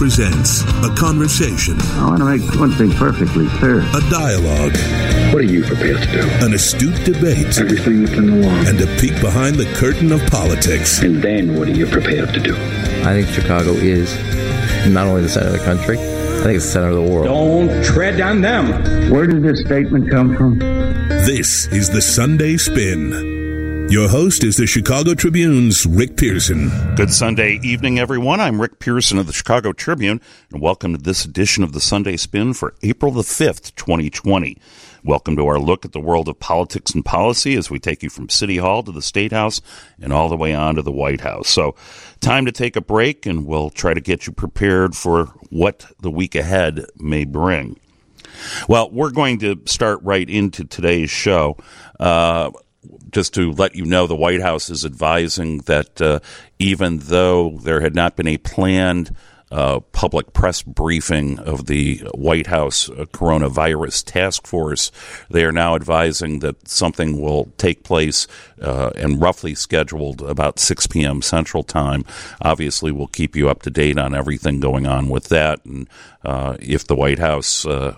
presents a conversation, I want to make one thing perfectly clear. a dialogue, What are you prepared to do? an astute debate, Everything within the law. and a peek behind the curtain of politics. And then what are you prepared to do? I think Chicago is not only the center of the country, I think it's the center of the world. Don't tread on them. Where did this statement come from? This is the Sunday Spin. Your host is the Chicago Tribune's Rick Pearson. Good Sunday evening, everyone. I'm Rick Pearson of the Chicago Tribune, and welcome to this edition of the Sunday Spin for April the 5th, 2020. Welcome to our look at the world of politics and policy as we take you from City Hall to the State House and all the way on to the White House. So, time to take a break, and we'll try to get you prepared for what the week ahead may bring. Well, we're going to start right into today's show. Uh, just to let you know, the White House is advising that uh, even though there had not been a planned uh, public press briefing of the White House uh, coronavirus task force, they are now advising that something will take place uh, and roughly scheduled about 6 p.m. Central Time. Obviously, we'll keep you up to date on everything going on with that, and uh, if the White House, uh,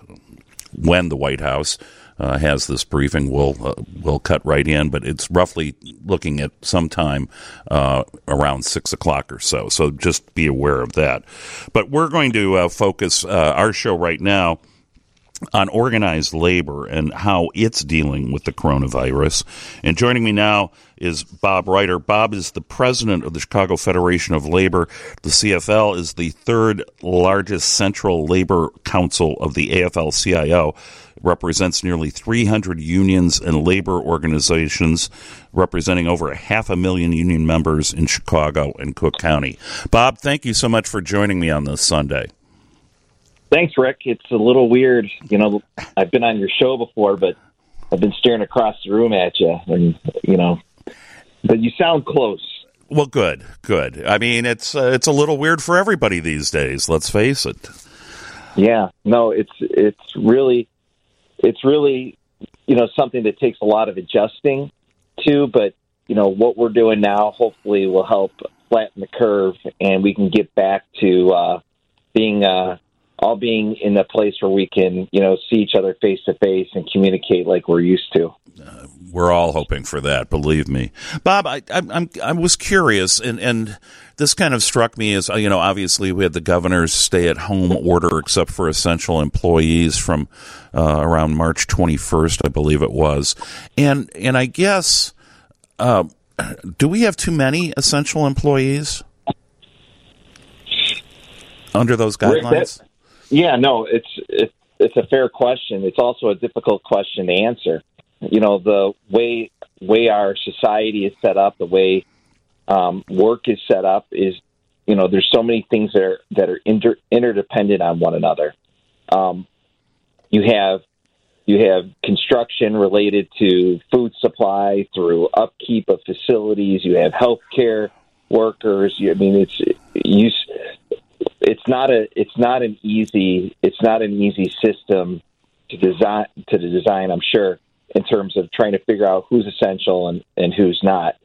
when the White House uh, has this briefing, we'll uh, we'll cut right in. But it's roughly looking at sometime uh, around six o'clock or so. So just be aware of that. But we're going to uh, focus uh, our show right now on organized labor and how it's dealing with the coronavirus. And joining me now is Bob Reiter. Bob is the president of the Chicago Federation of Labor. The CFL is the third largest central labor council of the AFL CIO. Represents nearly 300 unions and labor organizations, representing over a half a million union members in Chicago and Cook County. Bob, thank you so much for joining me on this Sunday. Thanks, Rick. It's a little weird. You know, I've been on your show before, but I've been staring across the room at you, and you know, but you sound close. Well, good, good. I mean, it's uh, it's a little weird for everybody these days. Let's face it. Yeah, no, it's it's really, it's really, you know, something that takes a lot of adjusting to. But you know, what we're doing now hopefully will help flatten the curve, and we can get back to uh, being uh, all being in a place where we can, you know, see each other face to face and communicate like we're used to. We're all hoping for that. Believe me, Bob. I I, I'm, I was curious, and and this kind of struck me as you know, obviously we had the governor's stay-at-home order, except for essential employees, from uh, around March 21st, I believe it was, and and I guess. Uh, do we have too many essential employees under those Rick, guidelines? that- Yeah, no, it's it's it's a fair question. It's also a difficult question to answer. You know, the way way our society is set up, the way um, work is set up, is you know, there's so many things that are that are inter- interdependent on one another. Um, you have you have construction related to food supply through upkeep of facilities. You have healthcare workers. You, I mean, it's you. It's not a. It's not an easy. It's not an easy system to design. To design, I'm sure, in terms of trying to figure out who's essential and and who's not.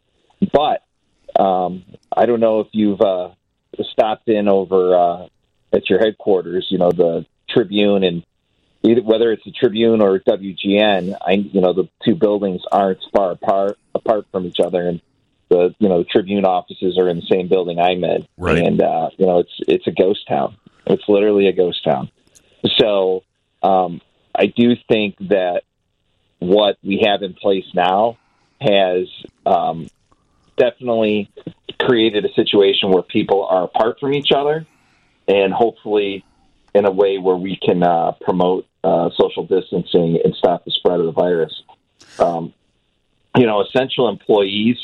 But um, I don't know if you've uh, stopped in over uh, at your headquarters. You know, the Tribune and either whether it's the Tribune or WGN, I you know the two buildings aren't far apart apart from each other, and the you know the Tribune offices are in the same building I'm in, Right. and uh, you know it's it's a ghost town. It's literally a ghost town. So um, I do think that what we have in place now has um, definitely created a situation where people are apart from each other, and hopefully in a way where we can uh, promote uh, social distancing and stop the spread of the virus. Um, you know, essential employees,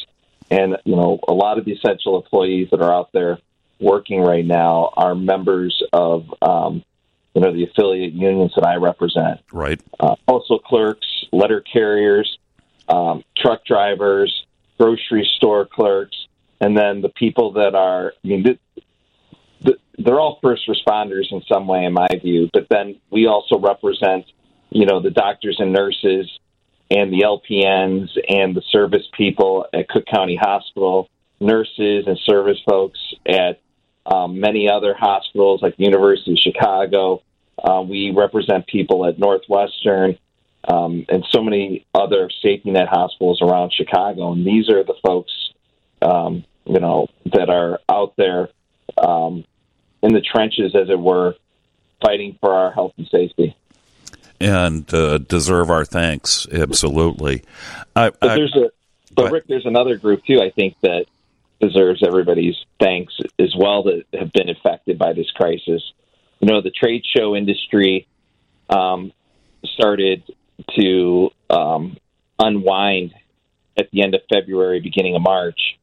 and you know, a lot of the essential employees that are out there working right now are members of, um, you know, the affiliate unions that I represent Right. uh, postal clerks, letter carriers, um, truck drivers, grocery store clerks, and then the people that are, I mean, th- th- they're all first responders in some way, in my view. But then we also represent, you know, the doctors and nurses and the LPNs and the service people at Cook County Hospital, nurses and service folks at um, many other hospitals like the University of Chicago. Uh, we represent people at Northwestern um, and so many other safety net hospitals around Chicago. And these are the folks, um, you know, that are out there um, in the trenches, as it were, fighting for our health and safety. And uh, deserve our thanks, absolutely. I, but I, there's a, but Rick, there's another group too. I think that deserves everybody's thanks as well that have been affected by this crisis. You know, the trade show industry um, started to um, unwind at the end of February, beginning of March,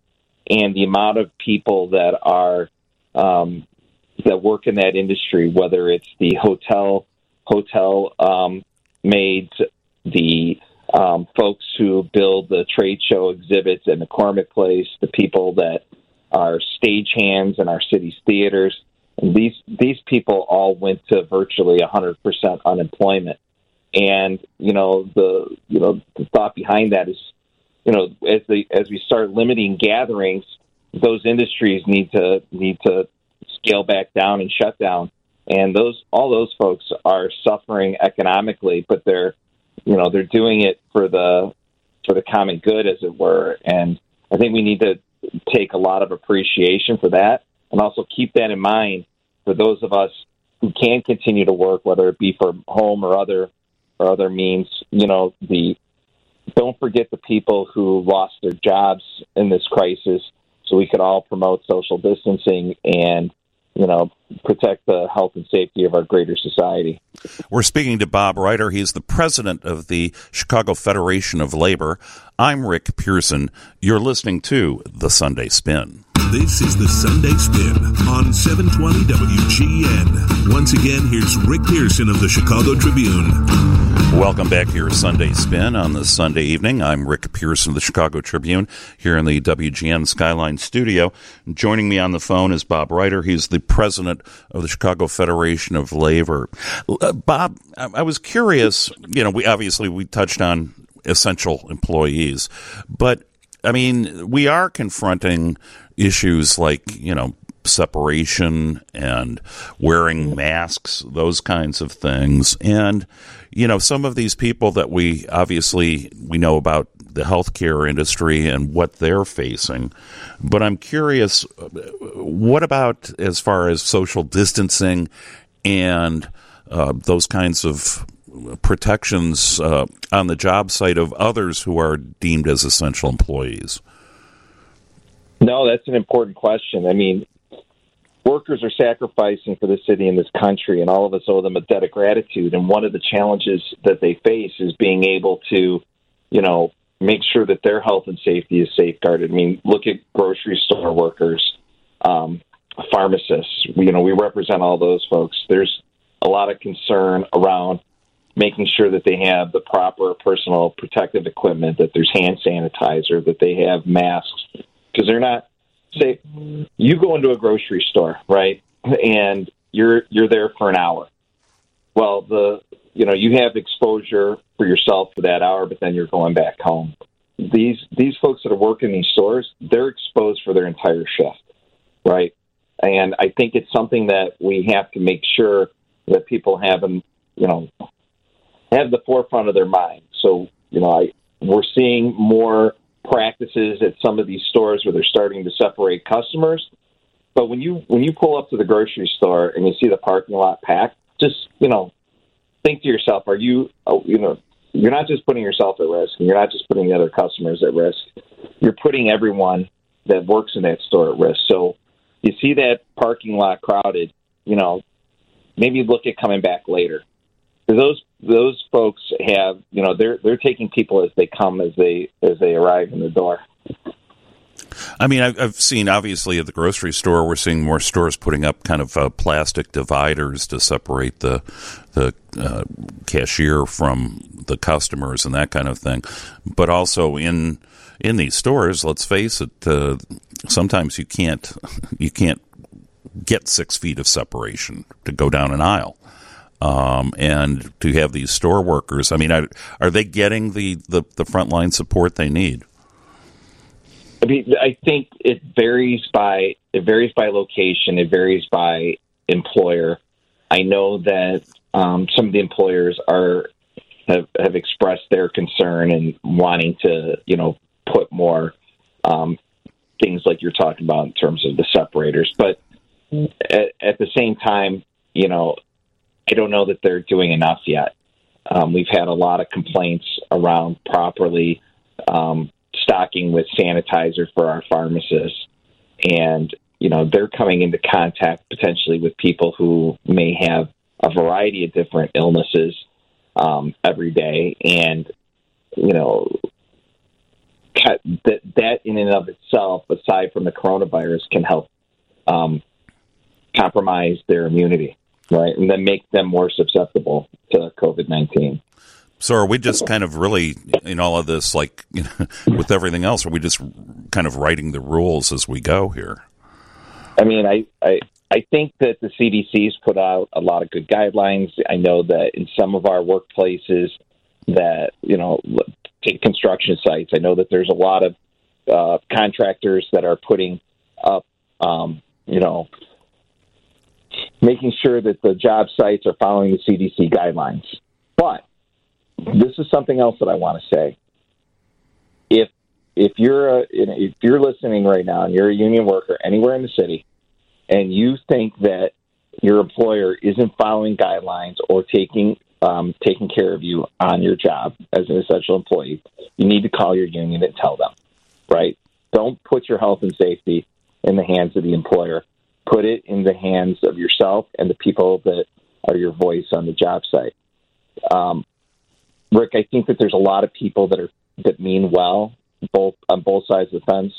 and the amount of people that are um, that work in that industry, whether it's the hotel hotel um, maids, the um, folks who build the trade show exhibits at McCormick Place, the people that are stagehands in our city's theaters. And these these people all went to virtually 100% unemployment. And you know the you know the thought behind that is, you know, as the as we start limiting gatherings, those industries need to need to scale back down and shut down. And those all those folks are suffering economically, but they're you know they're doing it for the for the common good, as it were. And I think we need to take a lot of appreciation for that, and also keep that in mind for those of us who can continue to work, whether it be from home or other or other means. You know, the don't forget the people who lost their jobs in this crisis, so we could all promote social distancing and you know, protect the health and safety of our greater society. We're speaking to Bob Reiter. He's the president of the Chicago Federation of Labor. I'm Rick Pearson. You're listening to The Sunday Spin. This is The Sunday Spin on 720 WGN. Once again, here's Rick Pearson of the Chicago Tribune. Welcome back to your Sunday Spin on this Sunday evening. I'm Rick Pearson of the Chicago Tribune here in the WGN Skyline studio. Joining me on the phone is Bob Reiter. He's the president of the Chicago Federation of Labor. Uh, Bob, I was curious, you know, we obviously we touched on essential employees, but I mean, we are confronting issues like, you know, separation and wearing masks, those kinds of things. And you know, some of these people that we obviously we know about the healthcare industry and what they're facing. But I'm curious, what about as far as social distancing and uh, those kinds of protections uh, on the job site of others who are deemed as essential employees? No, that's an important question. I mean, workers are sacrificing for the city and this country, and all of us owe them a debt of gratitude. And one of the challenges that they face is being able to, you know, make sure that their health and safety is safeguarded. I mean, look at grocery store workers, um, pharmacists. You know, we represent all those folks. There's a lot of concern around making sure that they have the proper personal protective equipment, that there's hand sanitizer, that they have masks, because they're not say you go into a grocery store, right? And you're you're there for an hour. Well, the you know, you have exposure for yourself for that hour, but then you're going back home. These these folks that are working these stores, they're exposed for their entire shift, right? And I think it's something that we have to make sure that people have them, you know, have the forefront of their mind. So, you know, I we're seeing more practices at some of these stores where they're starting to separate customers. But when you when you pull up to the grocery store and you see the parking lot packed, just you know, think to yourself: Are you oh, you know you're not just putting yourself at risk, and you're not just putting the other customers at risk. You're putting everyone that works in that store at risk. So you see that parking lot crowded, you know, maybe look at coming back later those those folks have you know they're they're taking people as they come as they as they arrive in the door. I mean, I've seen obviously at the grocery store, we're seeing more stores putting up kind of uh, plastic dividers to separate the the uh, cashier from the customers and that kind of thing. But also in in these stores, let's face it, uh, sometimes you can't you can't get six feet of separation to go down an aisle um, and to have these store workers. I mean, are, are they getting the, the, the frontline support they need? I mean, I think it varies by it varies by location. It varies by employer. I know that um, some of the employers are have, have expressed their concern and wanting to, you know, put more um, things like you're talking about in terms of the separators. But at, at the same time, you know, I don't know that they're doing enough yet. Um, we've had a lot of complaints around properly um, stocking with sanitizer for our pharmacists, and you know they're coming into contact potentially with people who may have a variety of different illnesses um, every day, and you know that that in and of itself, aside from the coronavirus, can help um, compromise their immunity, right, and then make them more susceptible to COVID nineteen. So are we just kind of really in all of this, like you know, with everything else, are we just kind of writing the rules as we go here? I mean, I, I I think that the CDC's put out a lot of good guidelines. I know that in some of our workplaces, that you know, take construction sites. I know that there's a lot of uh, contractors that are putting up, um, you know, making sure that the job sites are following the CDC guidelines. But this is something else that I want to say. If if you're a, if you're listening right now and you're a union worker anywhere in the city, and you think that your employer isn't following guidelines or taking um, taking care of you on your job as an essential employee, you need to call your union and tell them. Right? Don't put your health and safety in the hands of the employer. Put it in the hands of yourself and the people that are your voice on the job site. Um, Rick, I think that there's a lot of people that are that mean well, both on both sides of the fence.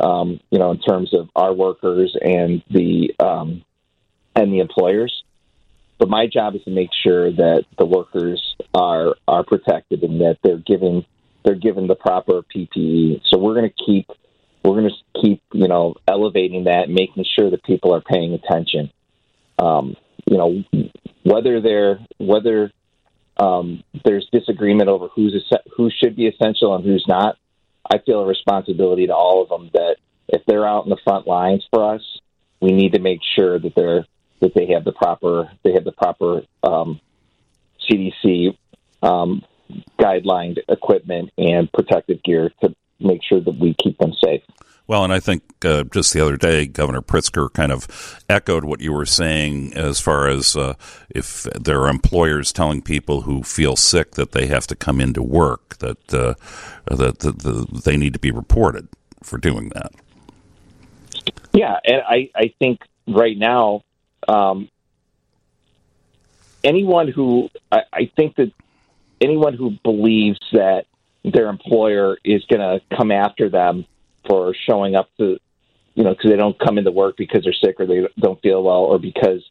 Um, you know, in terms of our workers and the um, and the employers. But my job is to make sure that the workers are are protected and that they're given they're given the proper PPE. So we're going to keep we're going to keep you know elevating that, making sure that people are paying attention. Um, you know, whether they're whether um, there's disagreement over who's who should be essential and who's not. I feel a responsibility to all of them that if they're out in the front lines for us, we need to make sure that they're that they have the proper they have the proper um, CDC um, guidelined equipment and protective gear to make sure that we keep them safe. Well, and I think uh, just the other day, Governor Pritzker kind of echoed what you were saying as far as uh, if there are employers telling people who feel sick that they have to come into work, that uh, that the, the, they need to be reported for doing that. Yeah, and I, I think right now, um, anyone who I, I think that anyone who believes that their employer is going to come after them for showing up to, you know, because they don't come into work because they're sick or they don't feel well or because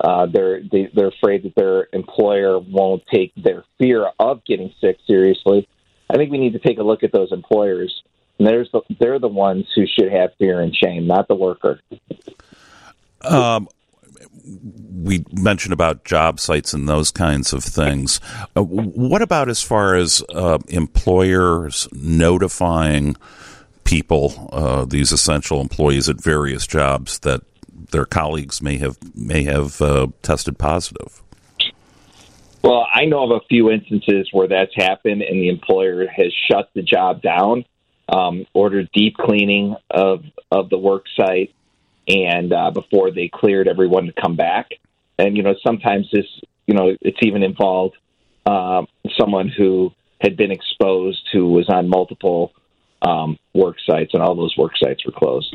uh, they're they, they're afraid that their employer won't take their fear of getting sick seriously. I think we need to take a look at those employers. And there's the, they're the ones who should have fear and shame, not the worker. Um, we mentioned about job sites and those kinds of things. Uh, what about as far as uh, employers notifying people, uh, these essential employees at various jobs, that their colleagues may have may have uh, tested positive? Well, I know of a few instances where that's happened, and the employer has shut the job down, um, ordered deep cleaning of of the work site, and uh, before they cleared everyone to come back. And you know, sometimes this, you know, it's even involved uh, someone who had been exposed who was on multiple um, work sites, and all those work sites were closed.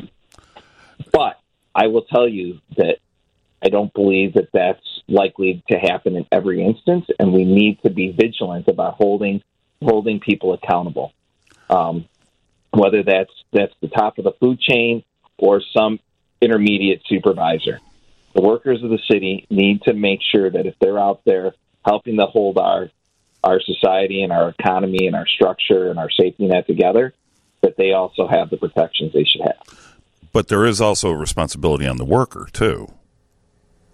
But I will tell you that I don't believe that that's likely to happen in every instance, and we need to be vigilant about holding holding people accountable. Um, whether that's that's the top of the food chain or some intermediate supervisor. The workers of the city need to make sure that if they're out there helping to hold our our society and our economy and our structure and our safety net together, that they also have the protections they should have. But there is also a responsibility on the worker too.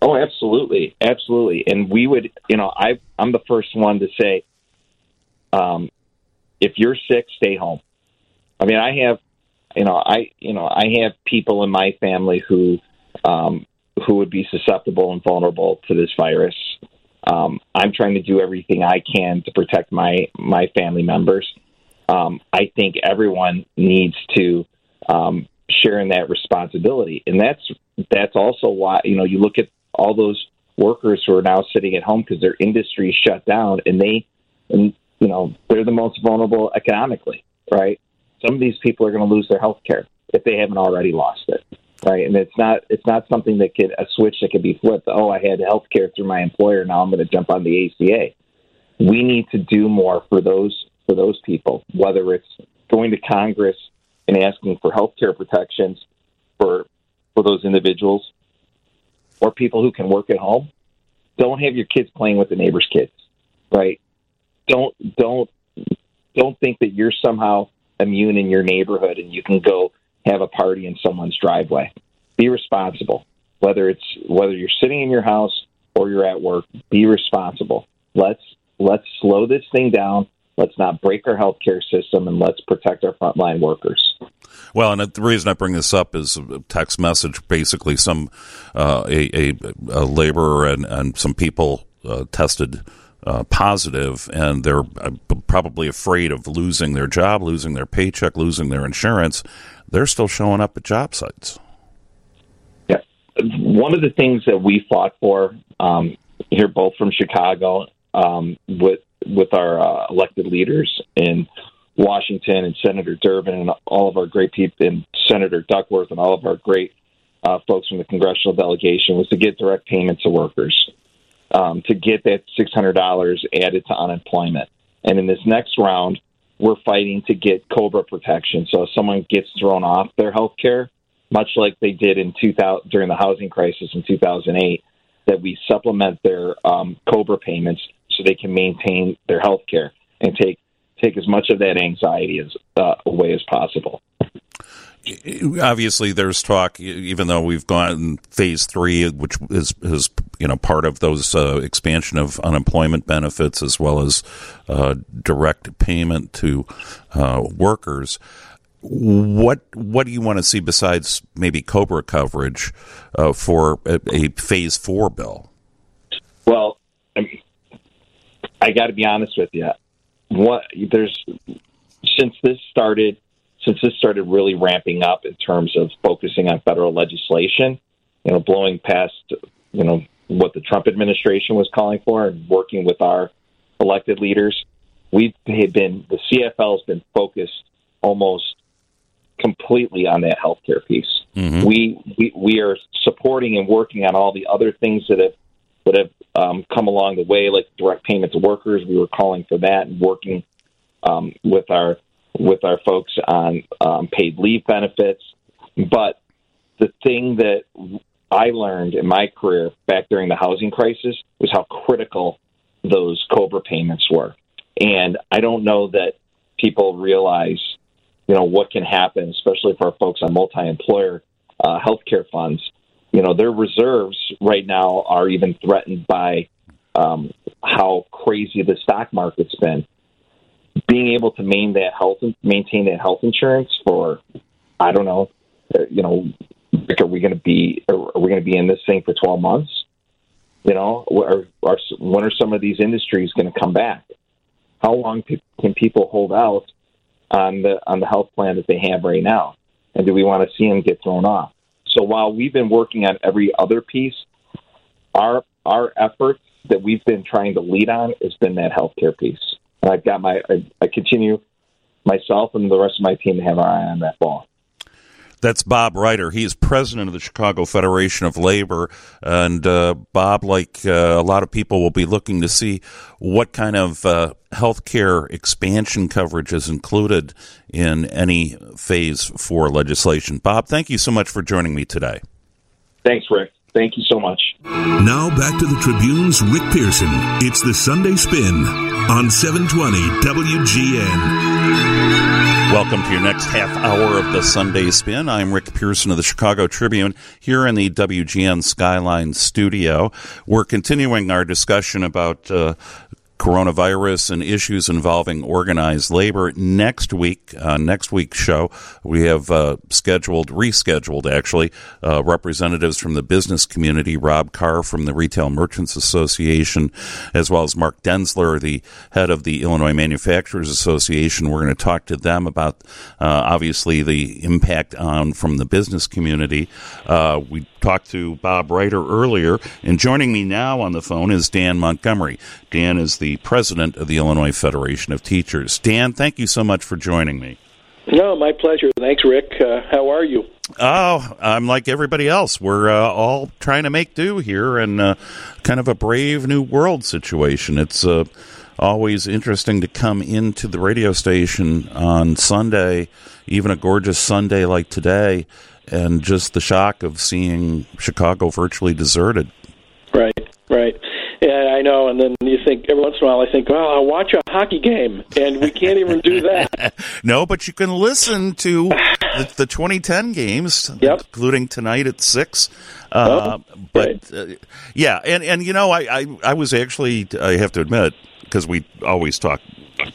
Oh, absolutely, absolutely. And we would, you know, I I'm the first one to say, um, if you're sick, stay home. I mean, I have you know, I you know I have people in my family who um, who would be susceptible and vulnerable to this virus. Um, I'm trying to do everything I can to protect my my family members. Um, I think everyone needs to um, share in that responsibility, and that's that's also why you know you look at all those workers who are now sitting at home because their industry shut down, and they and you know they're the most vulnerable economically, right? Some of these people are going to lose their health care if they haven't already lost it right? And it's not it's not something that could a switch that could be flipped. Oh, I had health care through my employer, now I'm going to jump on the ACA. We need to do more for those for those people, whether it's going to Congress and asking for health care protections for for those individuals or people who can work at home. Don't have your kids playing with the neighbor's kids, right? Don't don't don't think that you're somehow immune in your neighborhood and you can go have a party in someone's driveway. Be responsible. Whether it's whether you're sitting in your house or you're at work, be responsible. Let's let's slow this thing down. Let's not break our healthcare system, and let's protect our frontline workers. Well, and the reason I bring this up is a text message. Basically, some uh, a, a, a, laborer and, and some people uh, tested uh, positive, and they're uh, probably afraid of losing their job, losing their paycheck, losing their insurance, they're still showing up at job sites. Yeah. One of the things that we fought for um, here, both from Chicago, um, with with our uh, elected leaders in Washington and Senator Durbin and all of our great people, and Senator Duckworth and all of our great uh, folks from the congressional delegation, was to get direct payments to workers, um, to get that six hundred dollars added to unemployment, and in this next round, we're fighting to get COBRA protection. So if someone gets thrown off their health care, much like they did in 2000 during the housing crisis in 2008, that we supplement their um, COBRA payments so they can maintain their health care and take take as much of that anxiety as uh, away as possible obviously there's talk even though we've gone phase three which is is you know part of those uh, expansion of unemployment benefits as well as uh, direct payment to uh, workers what what do you want to see besides maybe cobra coverage uh, for a, a, phase four bill? Well I, mean, I got to be honest with you what there's since this started since this started really ramping up in terms of focusing on federal legislation, you know, blowing past, you know, what the Trump administration was calling for and working with our elected leaders, we've been, the CFL has been focused almost completely on that healthcare piece. Mm-hmm. We, we, we are supporting and working on all the other things that have, that have um, come along the way, like direct payment to workers. We were calling for that and working um, with our with our folks on um, paid leave benefits. But the thing that I learned in my career back during the housing crisis was how critical those COBRA payments were. And I don't know that people realize, you know, what can happen, especially for our folks on multi-employer uh, healthcare funds. You know, their reserves right now are even threatened by um, how crazy the stock market's been being able to maintain that health maintain that health insurance for I don't know, uh, you know, are we going to be are we going to be in this thing for twelve months? You know, or, or when are some of these industries going to come back? How long can people hold out on the on the health plan that they have right now? And do we want to see them get thrown off? So while we've been working on every other piece, our our efforts that we've been trying to lead on has been that healthcare piece. And I've got my, I, I continue myself and the rest of my team to have our eye on that ball. That's Bob Reiter. He is president of the Chicago Federation of Labor. And uh, Bob, like uh, a lot of people, will be looking to see what kind of uh, health care expansion coverage is included in any phase four legislation. Bob, thank you so much for joining me today. Thanks, Rick. Thank you so much. Now back to the Tribune's Rick Pearson. It's the Sunday Spin on 720 WGN. Welcome to your next half hour of the Sunday Spin. I'm Rick Pearson of the Chicago Tribune here in the WGN Skyline studio. We're continuing our discussion about uh, coronavirus and issues involving organized labor. Next week, uh, next week's show, we have uh, scheduled, rescheduled actually, uh, representatives from the business community, Rob Karr from the Retail Merchants Association, as well as Mark Denzler the head of the Illinois Manufacturers Association. We're going to talk to them about uh, obviously the impact on from the business community. Uh, we talked to Bob Reiter earlier, and joining me now on the phone is Dan Montgomery. Dan is the president of the Illinois Federation of Teachers. Dan, thank you so much for joining me. No, my pleasure. Thanks, Rick. Uh, how are you? Oh, I'm like everybody else. We're uh, all trying to make do here and uh, kind of a brave new world situation. It's uh, always interesting to come into the radio station on Sunday, even a gorgeous Sunday like today, and just the shock of seeing Chicago virtually deserted. Right, right. Yeah, I know. And then you think every once in a while, I think, well, I'll watch a hockey game, and we can't even do that. no, but you can listen to the, the 2010 games, yep. including tonight at six. Uh, oh, but uh, yeah, and and you know, I, I I was actually I have to admit because we always talk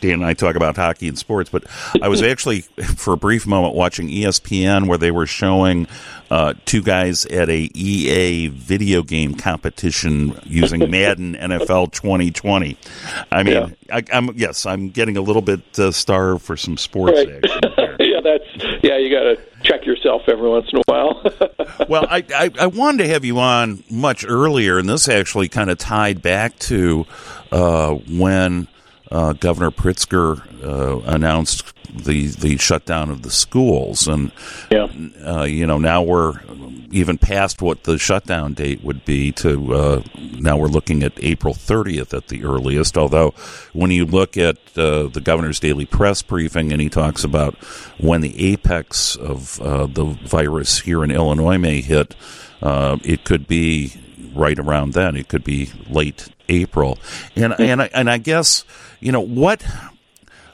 Dan and I talk about hockey and sports, but I was actually for a brief moment watching ESPN where they were showing uh, two guys at a EA video game competition using Madden NFL 2020. I mean, Yeah. I, I'm yes, I'm getting a little bit uh, starved for some sports Right. action. yeah, that's yeah. You got to check yourself every once in a while. well, I, I, I wanted to have you on much earlier, and this actually kind of tied back to uh, when uh, Governor Pritzker uh, announced the the shutdown of the schools, and yeah, uh, you know now we're even past what the shutdown date would be. To uh, now we're looking at April 30th at the earliest. Although when you look at uh, the governor's daily press briefing, and he talks about when the apex of uh, the virus here in Illinois may hit, uh, it could be right around then. It could be late April, and and I, and I guess you know what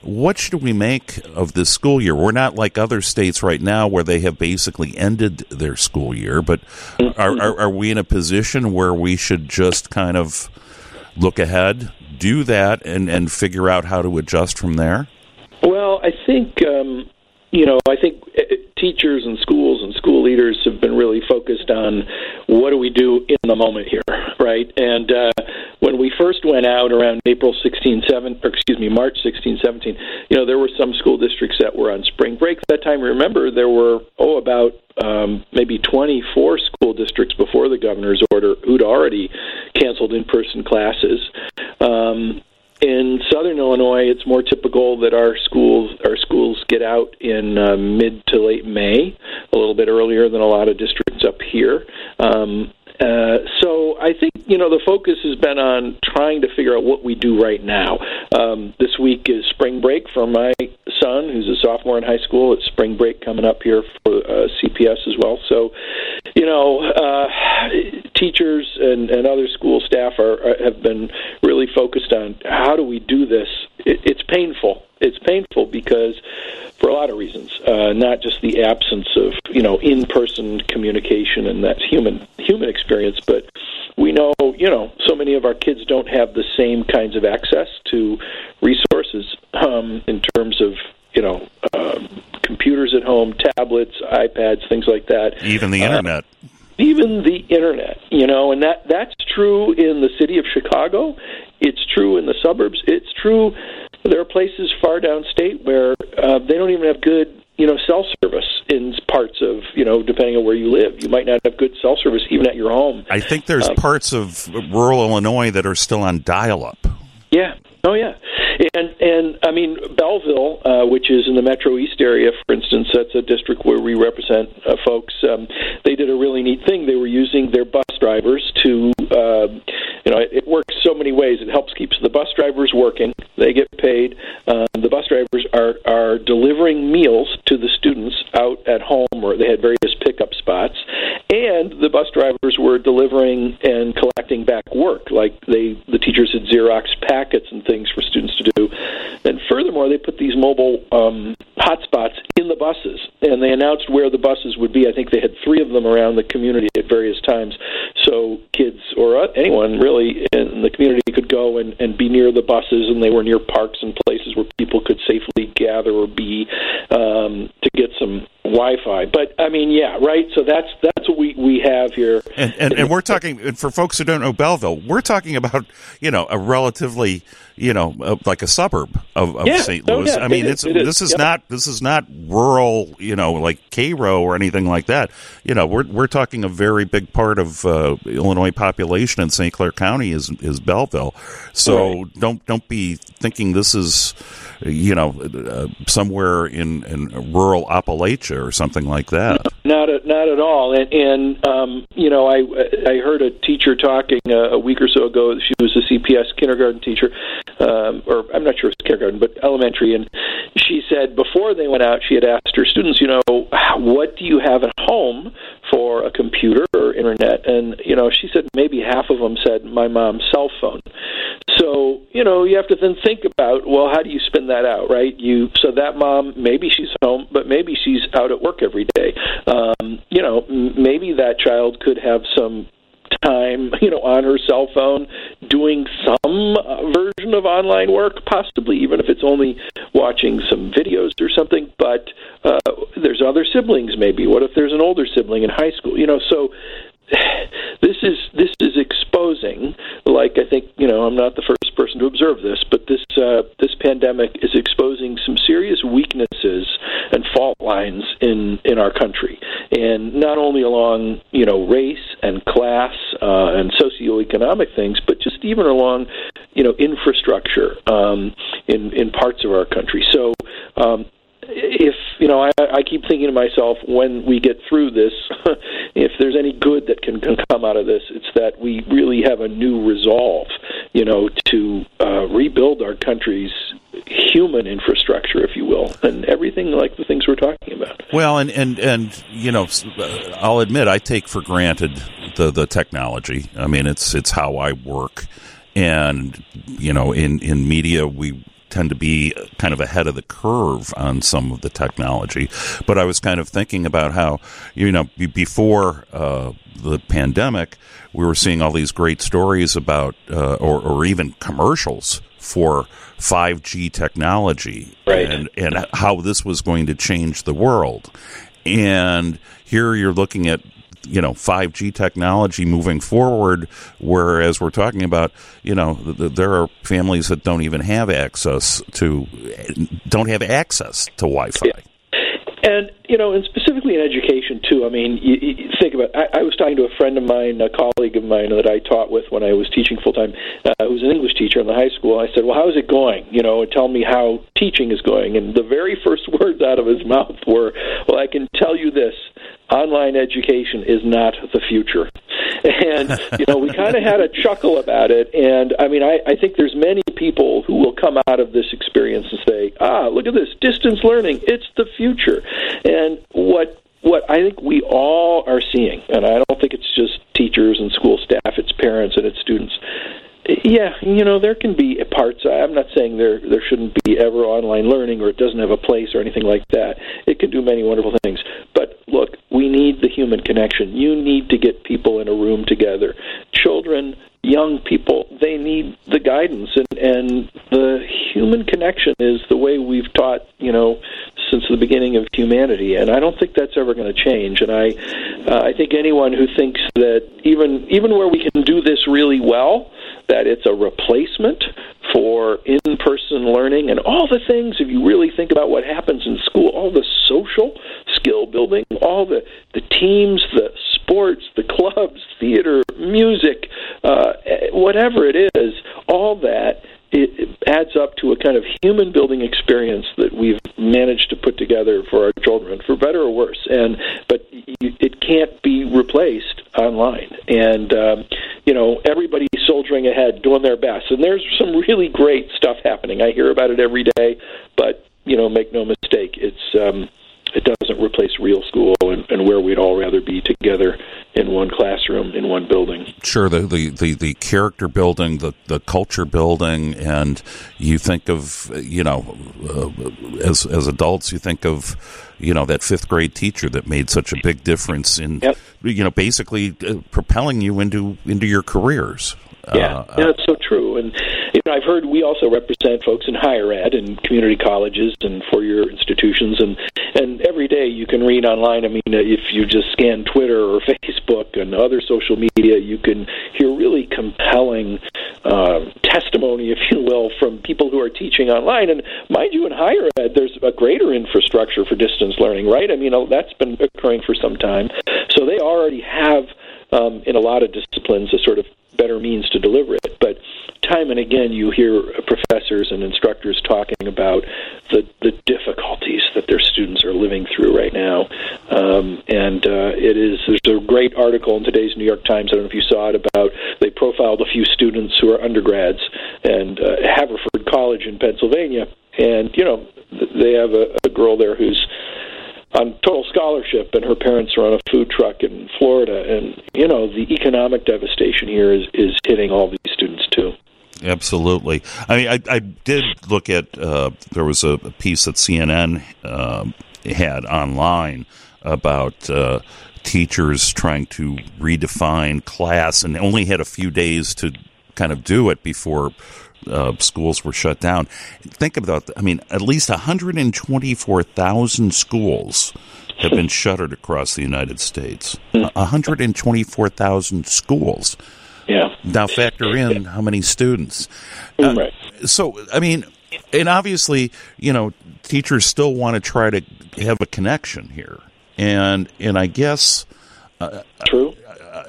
what should we make of this school year? We're not like other states right now where they have basically ended their school year, but are, are, are we in a position where we should just kind of look ahead, do that, and, and figure out how to adjust from there? Well, I think um, you know, I think uh, teachers and schools and school leaders have been really focused on what do we do in the moment here, right? And uh, when we first went out around April 16, 7, or excuse me, March 16, 17, you know, there were some school districts that were on spring break at that time. Remember, there were oh about um, maybe 24 school districts before the governor's order who'd already canceled in-person classes. Um, in southern Illinois, it's more typical that our schools our schools get out in uh, mid to late May, a little bit earlier than a lot of districts up here. Um, uh, so I think you know the focus has been on trying to figure out what we do right now. Um, this week is spring break for my son, who's a sophomore in high school. It's spring break coming up here for uh, CPS as well. So, you know, uh, teachers and, and other school staff are, are have been really focused on how do we do this. It, it's painful. It's painful because for a lot of reasons, uh, not just the absence of you know in-person communication and that human human experience, but we know you know so many of our kids don't have the same kinds of access to resources um, in terms of you know um, computers at home, tablets, iPads, things like that. Even the Uh, internet. even the internet, you know, and that that's true in the city of Chicago. It's true in the suburbs. It's true. There are places far downstate where uh, they don't even have good, you know, cell service in parts of, you know, depending on where you live. You might not have good cell service even at your home. I think there's Um, parts of rural Illinois that are still on dial-up. Yeah. Oh, yeah. And and I mean Belleville, uh, which is in the Metro East area, for instance, that's a district where we represent uh, folks. Um, they did a really neat thing. They were using their bus drivers to, uh, you know, it, it works so many ways. It helps keeps the bus drivers working. They get paid. Um, the bus drivers are are delivering meals to the students out at home, or they had various pickup spots, and the bus drivers were delivering and collecting back work, like they the teachers had Xerox packets and things for students to do. And furthermore, they put these mobile um, hotspots in the buses, where the buses would be. I think they had three of them around the community at various times, so kids or anyone really in the community could go and, and be near the buses, and they were near parks and places where people could safely gather or be um, to get some Wi-Fi. But I mean, yeah, right. So that's that's what we we have here. And and, and we're talking and for folks who don't know Belleville, we're talking about you know a relatively you know uh, like a suburb of, of Yeah. St. Oh, Louis. yeah, I mean, it it's is. It is. this is Yep. not this is not rural you know like Cairo or anything like that. You know, we're we're talking a very big part of uh, Illinois population in St. Clair County is is Belleville. So Right. don't don't be thinking this is you know uh, somewhere in in rural Appalachia or something like that. Not at, not at all. And, and um, you know, I I heard a teacher talking uh, a week or so ago. She was a CPS kindergarten teacher, um, or I'm not sure it's kindergarten, but elementary. And she said before they went out, she had asked her students, you know, what do you have at home for a computer or internet? And you know, she said maybe half of them said my mom's cell phone. So you know, you have to then think about well, how do you spin that out, right? You so that mom maybe she's home, but maybe she's out at work every day. Um, you know, maybe that child could have some time, you know, on her cell phone doing some uh, version of online work, possibly even if it's only watching some videos or something. But uh, there's other siblings, maybe. What if there's an older sibling in high school? You know, so this is this is exposing like I think you know I'm not the first person to observe this but this uh, this pandemic is exposing some serious weaknesses and fault lines in in our country. And not only along you know race and class uh, and socioeconomic things but just even along you know infrastructure um, in in parts of our country. So um, if you know, I, I keep thinking to myself when we get through this, if there's any good that can, come out of this, it's that we really have a new resolve, you know, to uh, rebuild our country's human infrastructure, if you will, and everything like the things we're talking about. Well, and and and you know, uh, I'll admit I take for granted the the technology. I mean, it's it's how I work, and you know, in in media we tend to be kind of ahead of the curve on some of the technology. But I was kind of thinking about how you know be- before uh, the pandemic, we were seeing all these great stories about, uh, or or even commercials for 5G technology Right. and and how this was going to change the world. And here you're looking at you know 5G technology moving forward, whereas we're talking about you know th- th- there are families that don't even have access to don't have access to Wi-Fi. And you know, and specifically in education too. I mean, you, you think about. I, I was talking to a friend of mine, a colleague of mine that I taught with when I was teaching full time, uh, who's an English teacher in the high school. I said, "Well, how's it going? You know, and tell me how teaching is going." And the very first words out of his mouth were, "Well, I can tell you this: online education is not the future." And you know, we kind of had a chuckle about it. And I mean, I, I think there's many people who will come out of this experience and say, "Ah, look at this distance learning; it's the future." And what what I think we all are seeing, and I don't think it's just teachers and school staff; it's parents and it's students. Yeah, you know there can be parts. I'm not saying there there shouldn't be ever online learning or it doesn't have a place or anything like that. It can do many wonderful things. But look, we need the human connection. You need to get people in a room together. Children, young people, they need the guidance and and the human connection is the way we've taught, you know, since the beginning of humanity, and I don't think that's ever going to change. And I, uh, I think anyone who thinks that even even where we can do this really well, that it's a replacement for in-person learning and all the things. If you really think about what happens in school, all the social skill building, all the the teams, the sports, the clubs, theater, music, uh, whatever it is, all that it adds up to a kind of human building experience that we've managed to put together for our children, for better or worse. And but it can't be replaced online. And um, you know, everybody's soldiering ahead, doing their best. And there's some really great stuff happening. I hear about it every day. But you know, make no mistake, it's um, It doesn't replace real school and, and where we'd all rather be together in one classroom in one building. Sure, the the, the, the character building, the, the culture building, and you think of you know uh, as as adults, you think of you know that fifth grade teacher that made such a big difference in Yep. you know basically uh, propelling you into into your careers. Yeah, Uh, yeah, that's so true. And you know, I've heard we also represent folks in higher ed and community colleges and four-year institutions, and and every day you can read online. I mean, if you just scan Twitter or Facebook and other social media, you can hear really compelling uh, testimony, if you will, from people who are teaching online. And mind you, in higher ed, there's a greater infrastructure for distance learning, right? I mean, uh, that's been occurring for some time, so they already have um, in a lot of disciplines a sort of better means to deliver it. But time and again, you hear professors and instructors talking about the the difficulties that their students are living through right now. Um, and uh, it is there's a great article in today's New York Times. I don't know if you saw it about they profiled a few students who are undergrads and uh, Haverford College in Pennsylvania, and you know they have a, a girl there who's on total scholarship, and her parents are on a food truck in Florida. And you know, the economic devastation here is is hitting all these students too. Absolutely. I mean, I, I did look at. Uh, there was a, piece that CNN um had online about uh, teachers trying to redefine class, and only had a few days to kind of do it before uh, schools were shut down. Think about. I mean, at least 124,000 schools have been shuttered across the United States. 124,000 schools. Now factor in how many students. Uh, right. So, I mean, and obviously, you know, teachers still want to try to have a connection here, and and I guess, True.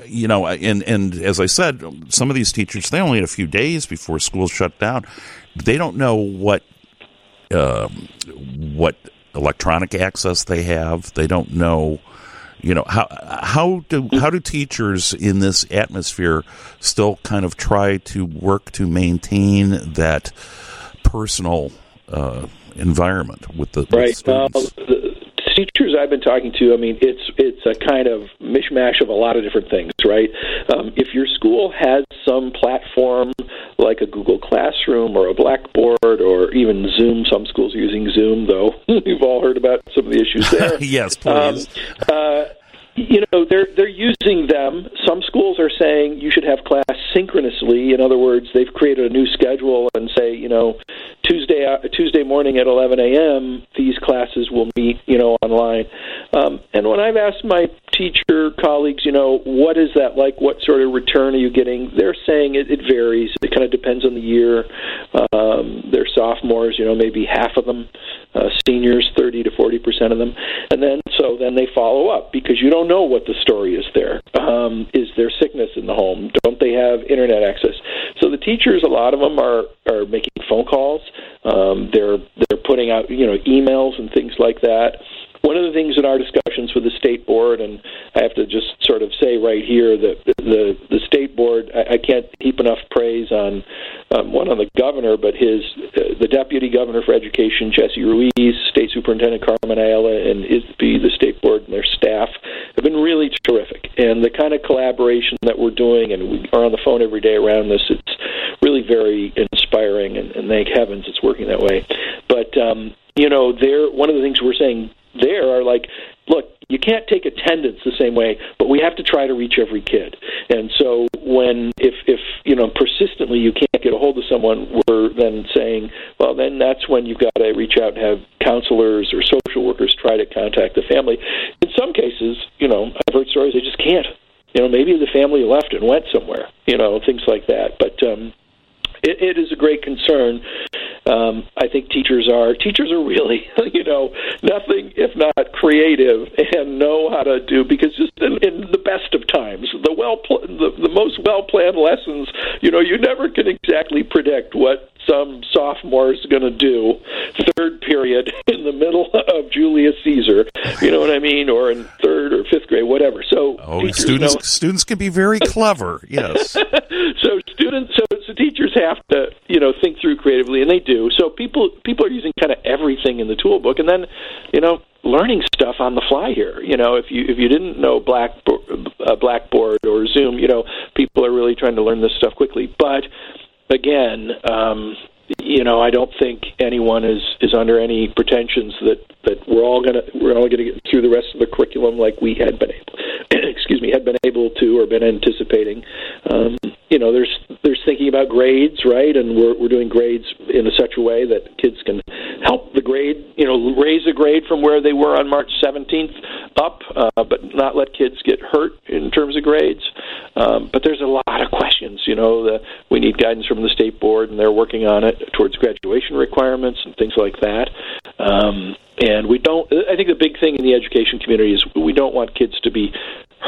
you know, and and as I said, some of these teachers they only had a few days before school shut down. They don't know what um, what electronic access they have. They don't know you know how how do how do teachers in this atmosphere still kind of try to work to maintain that personal uh, environment with the with Right. Uh, students? the teachers I've been talking to, I mean, it's it's a kind of mishmash of a lot of different things, right? Um, if your school has some platform like a Google Classroom or a Blackboard or even Zoom, some schools are using Zoom, though we've all heard about some of the issues there. yes, Um, please. uh, you know they're they're using them. Some schools are saying you should have class synchronously. In other words, they've created a new schedule and say, you know, Tuesday uh, Tuesday morning at 11 a.m. these classes will meet, you know, online. Um, and when I've asked my teacher colleagues, you know, what is that like? What sort of return are you getting? They're saying it, it varies. It kind of depends on the year. Um, they're sophomores, you know, maybe half of them. Uh, seniors, 30 to 40 percent of them, and then so then they follow up because you don't know what the story is there. Um, is there sickness in the home? Don't they have internet access? So the teachers, a lot of them are are making phone calls. Um, they're they're putting out you know emails and things like that. One of the things in our discussions with the state board, and I have to just sort of say right here that the the state board, I, I can't heap enough praise on um, one on the governor, but his uh, the deputy governor for education, Jesse Ruiz, state superintendent Carmen Ayala, and ISB, the state board and their staff have been really terrific. And the kind of collaboration that we're doing, and we are on the phone every day around this, it's really very inspiring, and, and thank heavens it's working that way. But um, you know, there one of the things we're saying there are like, look, you can't take attendance the same way, but we have to try to reach every kid. And so when if if you know persistently you can't get a hold of someone, we're then saying, well, then that's when you've got to reach out and have counselors or social workers try to contact the family. In some cases, you know, I've heard stories they just can't. You know, maybe the family left and went somewhere. You know, things like that. But um, it, it is a great concern. Um, I think teachers are teachers are really, you know, nothing if not creative and know how to do because just in, in the best of times, the well pl- the, the most well planned lessons, you know, you never can exactly predict what some sophomore is going to do third period in the middle of Julius Caesar, you know what I mean, or in third or fifth grade, whatever. So Oh, teachers students know- students can be very clever. Yes. so students so so teachers have to you know think through creatively, and they do. So people people are using kind of everything in the toolbook, and then you know learning stuff on the fly here. You know, if you if you didn't know Blackboard, uh, Blackboard or Zoom, you know, people are really trying to learn this stuff quickly. But again, um, you know, I don't think anyone is is under any pretensions that that we're all gonna we're all gonna get through the rest of the curriculum like we had been able, excuse me, had been able to or been anticipating. Um, you know, there's there's thinking about grades, right? And we're we're doing grades in a such a way that kids can help the grade, you know, raise a grade from where they were on March 17th up, uh, but not let kids get hurt in terms of grades. Um, but there's a lot of questions. You know, the, we need guidance from the state board, and they're working on it towards graduation requirements and things like that. Um, and we don't. I think the big thing in the education community is we don't want kids to be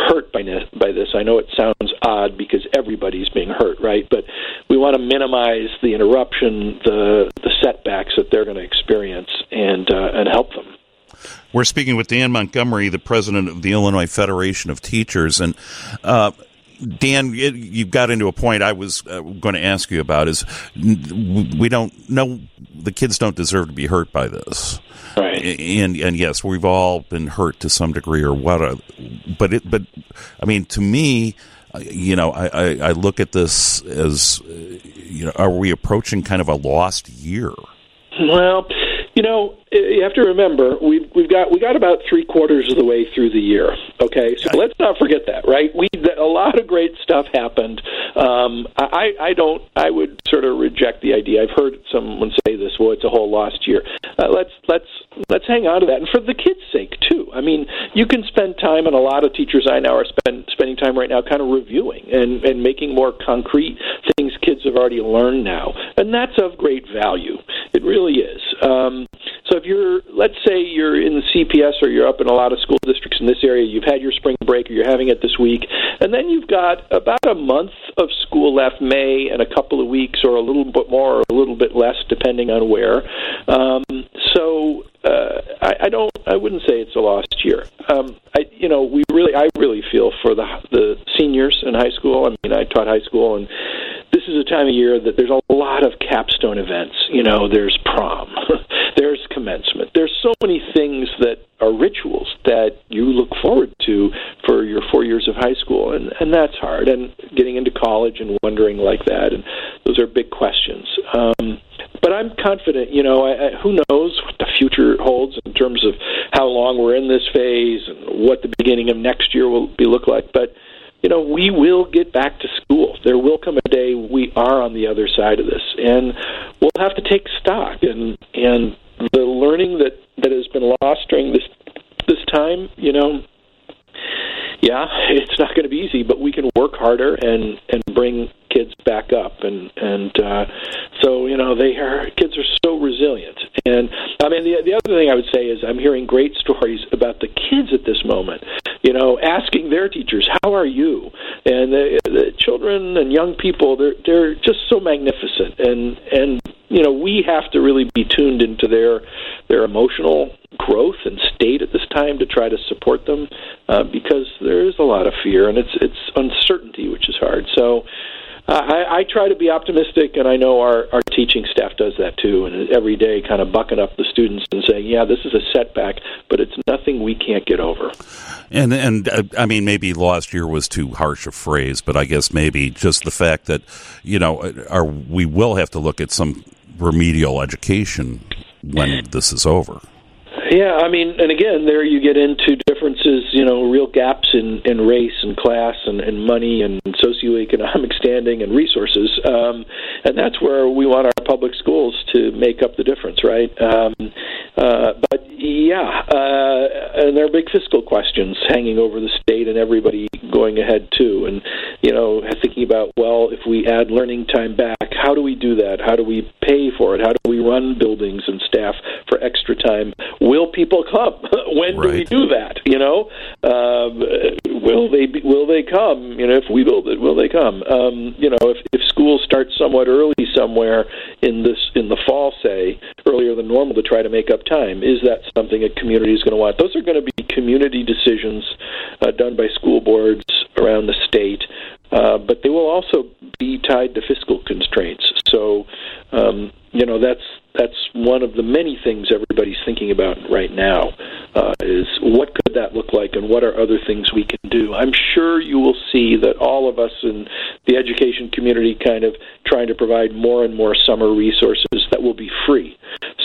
hurt by this, by this. I know it sounds odd because everybody's being hurt, right? But we want to minimize the interruption, the the setbacks that they're going to experience, and uh, and help them. We're speaking with Dan Montgomery, the president of the Illinois Federation of Teachers, and. Uh, Dan, you got into a point I was uh, going to ask you about. Is we don't know the kids don't deserve to be hurt by this. Right. And and yes, we've all been hurt to some degree or what. But it but I mean to me, uh, you know, I, I, I look at this as uh, you know, are we approaching kind of a lost year? Well, you know, you have to remember we've we've got we got about three quarters of the way through the year. Okay, so let's not forget that, right? We a lot of great stuff happened. Um, I I don't I would sort of reject the idea. I've heard someone say this. Well, it's a whole lost year. Uh, let's let's let's hang on to that, and for the kids' sake too. I mean, you can spend time, and a lot of teachers I know are spend, spending time right now, kind of reviewing and and making more concrete things kids have already learned now, and that's of great value. It really is. Um, so if you're, let's say you're in the CPS or you're up in a lot of school districts in this area, you've had your spring break or you're having it this week, and then you've got about a month of school left, May, and a couple of weeks, or a little bit more or a little bit less, depending on where. Um, so uh, I, I don't, I wouldn't say it's a lost year. Um, I, you know, we really, I really feel for the the seniors in high school. I mean, I taught high school and this is a time of year that there's a lot of capstone events. You know, there's prom, there's commencement. There's so many things that are rituals that you look forward to for your four years of high school, and and that's hard. And getting into college and wondering like that, and those are big questions. Um, but I'm confident. You know, I, I, who knows what the future holds in terms of how long we're in this phase and what the beginning of next year will be look like. But you know, we will get back to school. There will come a day we are on the other side of this, and we'll have to take stock. And and the learning that that has been lost during this this time, you know, yeah, it's not going to be easy, but we can work harder and and bring kids back up and and uh so you know they are kids are so resilient and i mean the the other thing i would say is i'm hearing great stories about the kids at this moment you know asking their teachers how are you? And the, the children and young people they're they're just so magnificent. And and you know we have to really be tuned into their their emotional growth and state at this time to try to support them uh, because there is a lot of fear and it's it's uncertainty which is hard. So I, I try to be optimistic, and I know our, our teaching staff does that too. And every day, kind of bucking up the students and saying, "Yeah, this is a setback, but it's nothing we can't get over." And and uh, I mean, maybe last year was too harsh a phrase, but I guess maybe just the fact that you know, our, we will have to look at some remedial education when this is over. Yeah, I mean, and again, there you get into differences, you know, real gaps in, in race and class and, and money and socioeconomic standing and resources. Um, and that's where we want our public schools to make up the difference, right? Um, uh, but yeah, uh, and there are big fiscal questions hanging over the state and everybody going ahead too. And, you know, thinking about, well, if we add learning time back, how do we do that? How do we pay for it? How do we run buildings and staff for extra time? Will people come? when right. do we do that? You know, um, will they be, will they come? You know, if we build it, will they come? Um, you know, if, if schools start somewhat early somewhere in this in the fall, say earlier than normal to try to make up time, is that something a community is going to want? Those are going to be community decisions uh, done by school boards around the state. Uh, but they will also be tied to fiscal constraints. So, um, you know, that's that's one of the many things everybody's thinking about right now. Uh, is what could that look like, and what are other things we can do? I'm sure you will see that all of us in the education community kind of trying to provide more and more summer resources that will be free,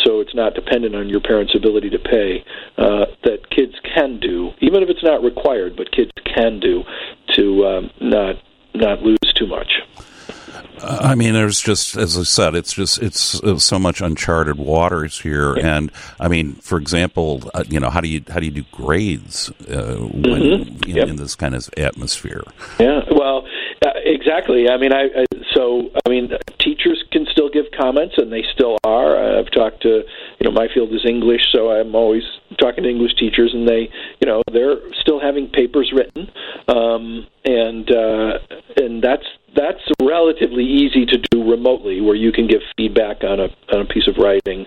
so it's not dependent on your parents' ability to pay. Uh, that kids can do, even if it's not required, but kids can do to um, not not lose too much. I mean, there's just, as I said, it's just it's, so much uncharted waters here, and I mean, for example, uh, you know, how do you how do you do grades uh, when Mhm. in, Yep. in this kind of atmosphere? Yeah, well, uh, exactly. I mean, I, I so I mean, teachers can still give comments, and they still are. I've talked to you know, my field is English, so I'm always talking to English teachers, and they you know they're still having papers written, um, and uh, and that's that's relatively easy to do remotely, where you can give feedback on a on a piece of writing.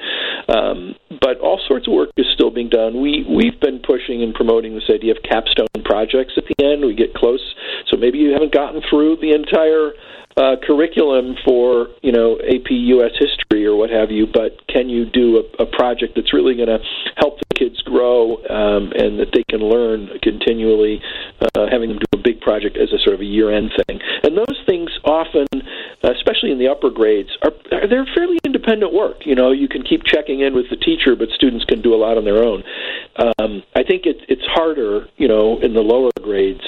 Um, but all sorts of work is still being done. We we've been pushing and promoting this idea of capstone projects at the end. We get close, so maybe you haven't gotten through the entire uh, curriculum for you know AP U.S. history or what have you, but can you do a, a project that's really going to help the kids grow um, and that they can learn continually, uh, having them do a big project as a sort of a year-end thing. And those things often, especially in the upper grades, are, they're fairly independent work. You know, you can keep checking in with the teacher, but students can do a lot on their own. Um, I think it, it's harder, you know, in the lower grades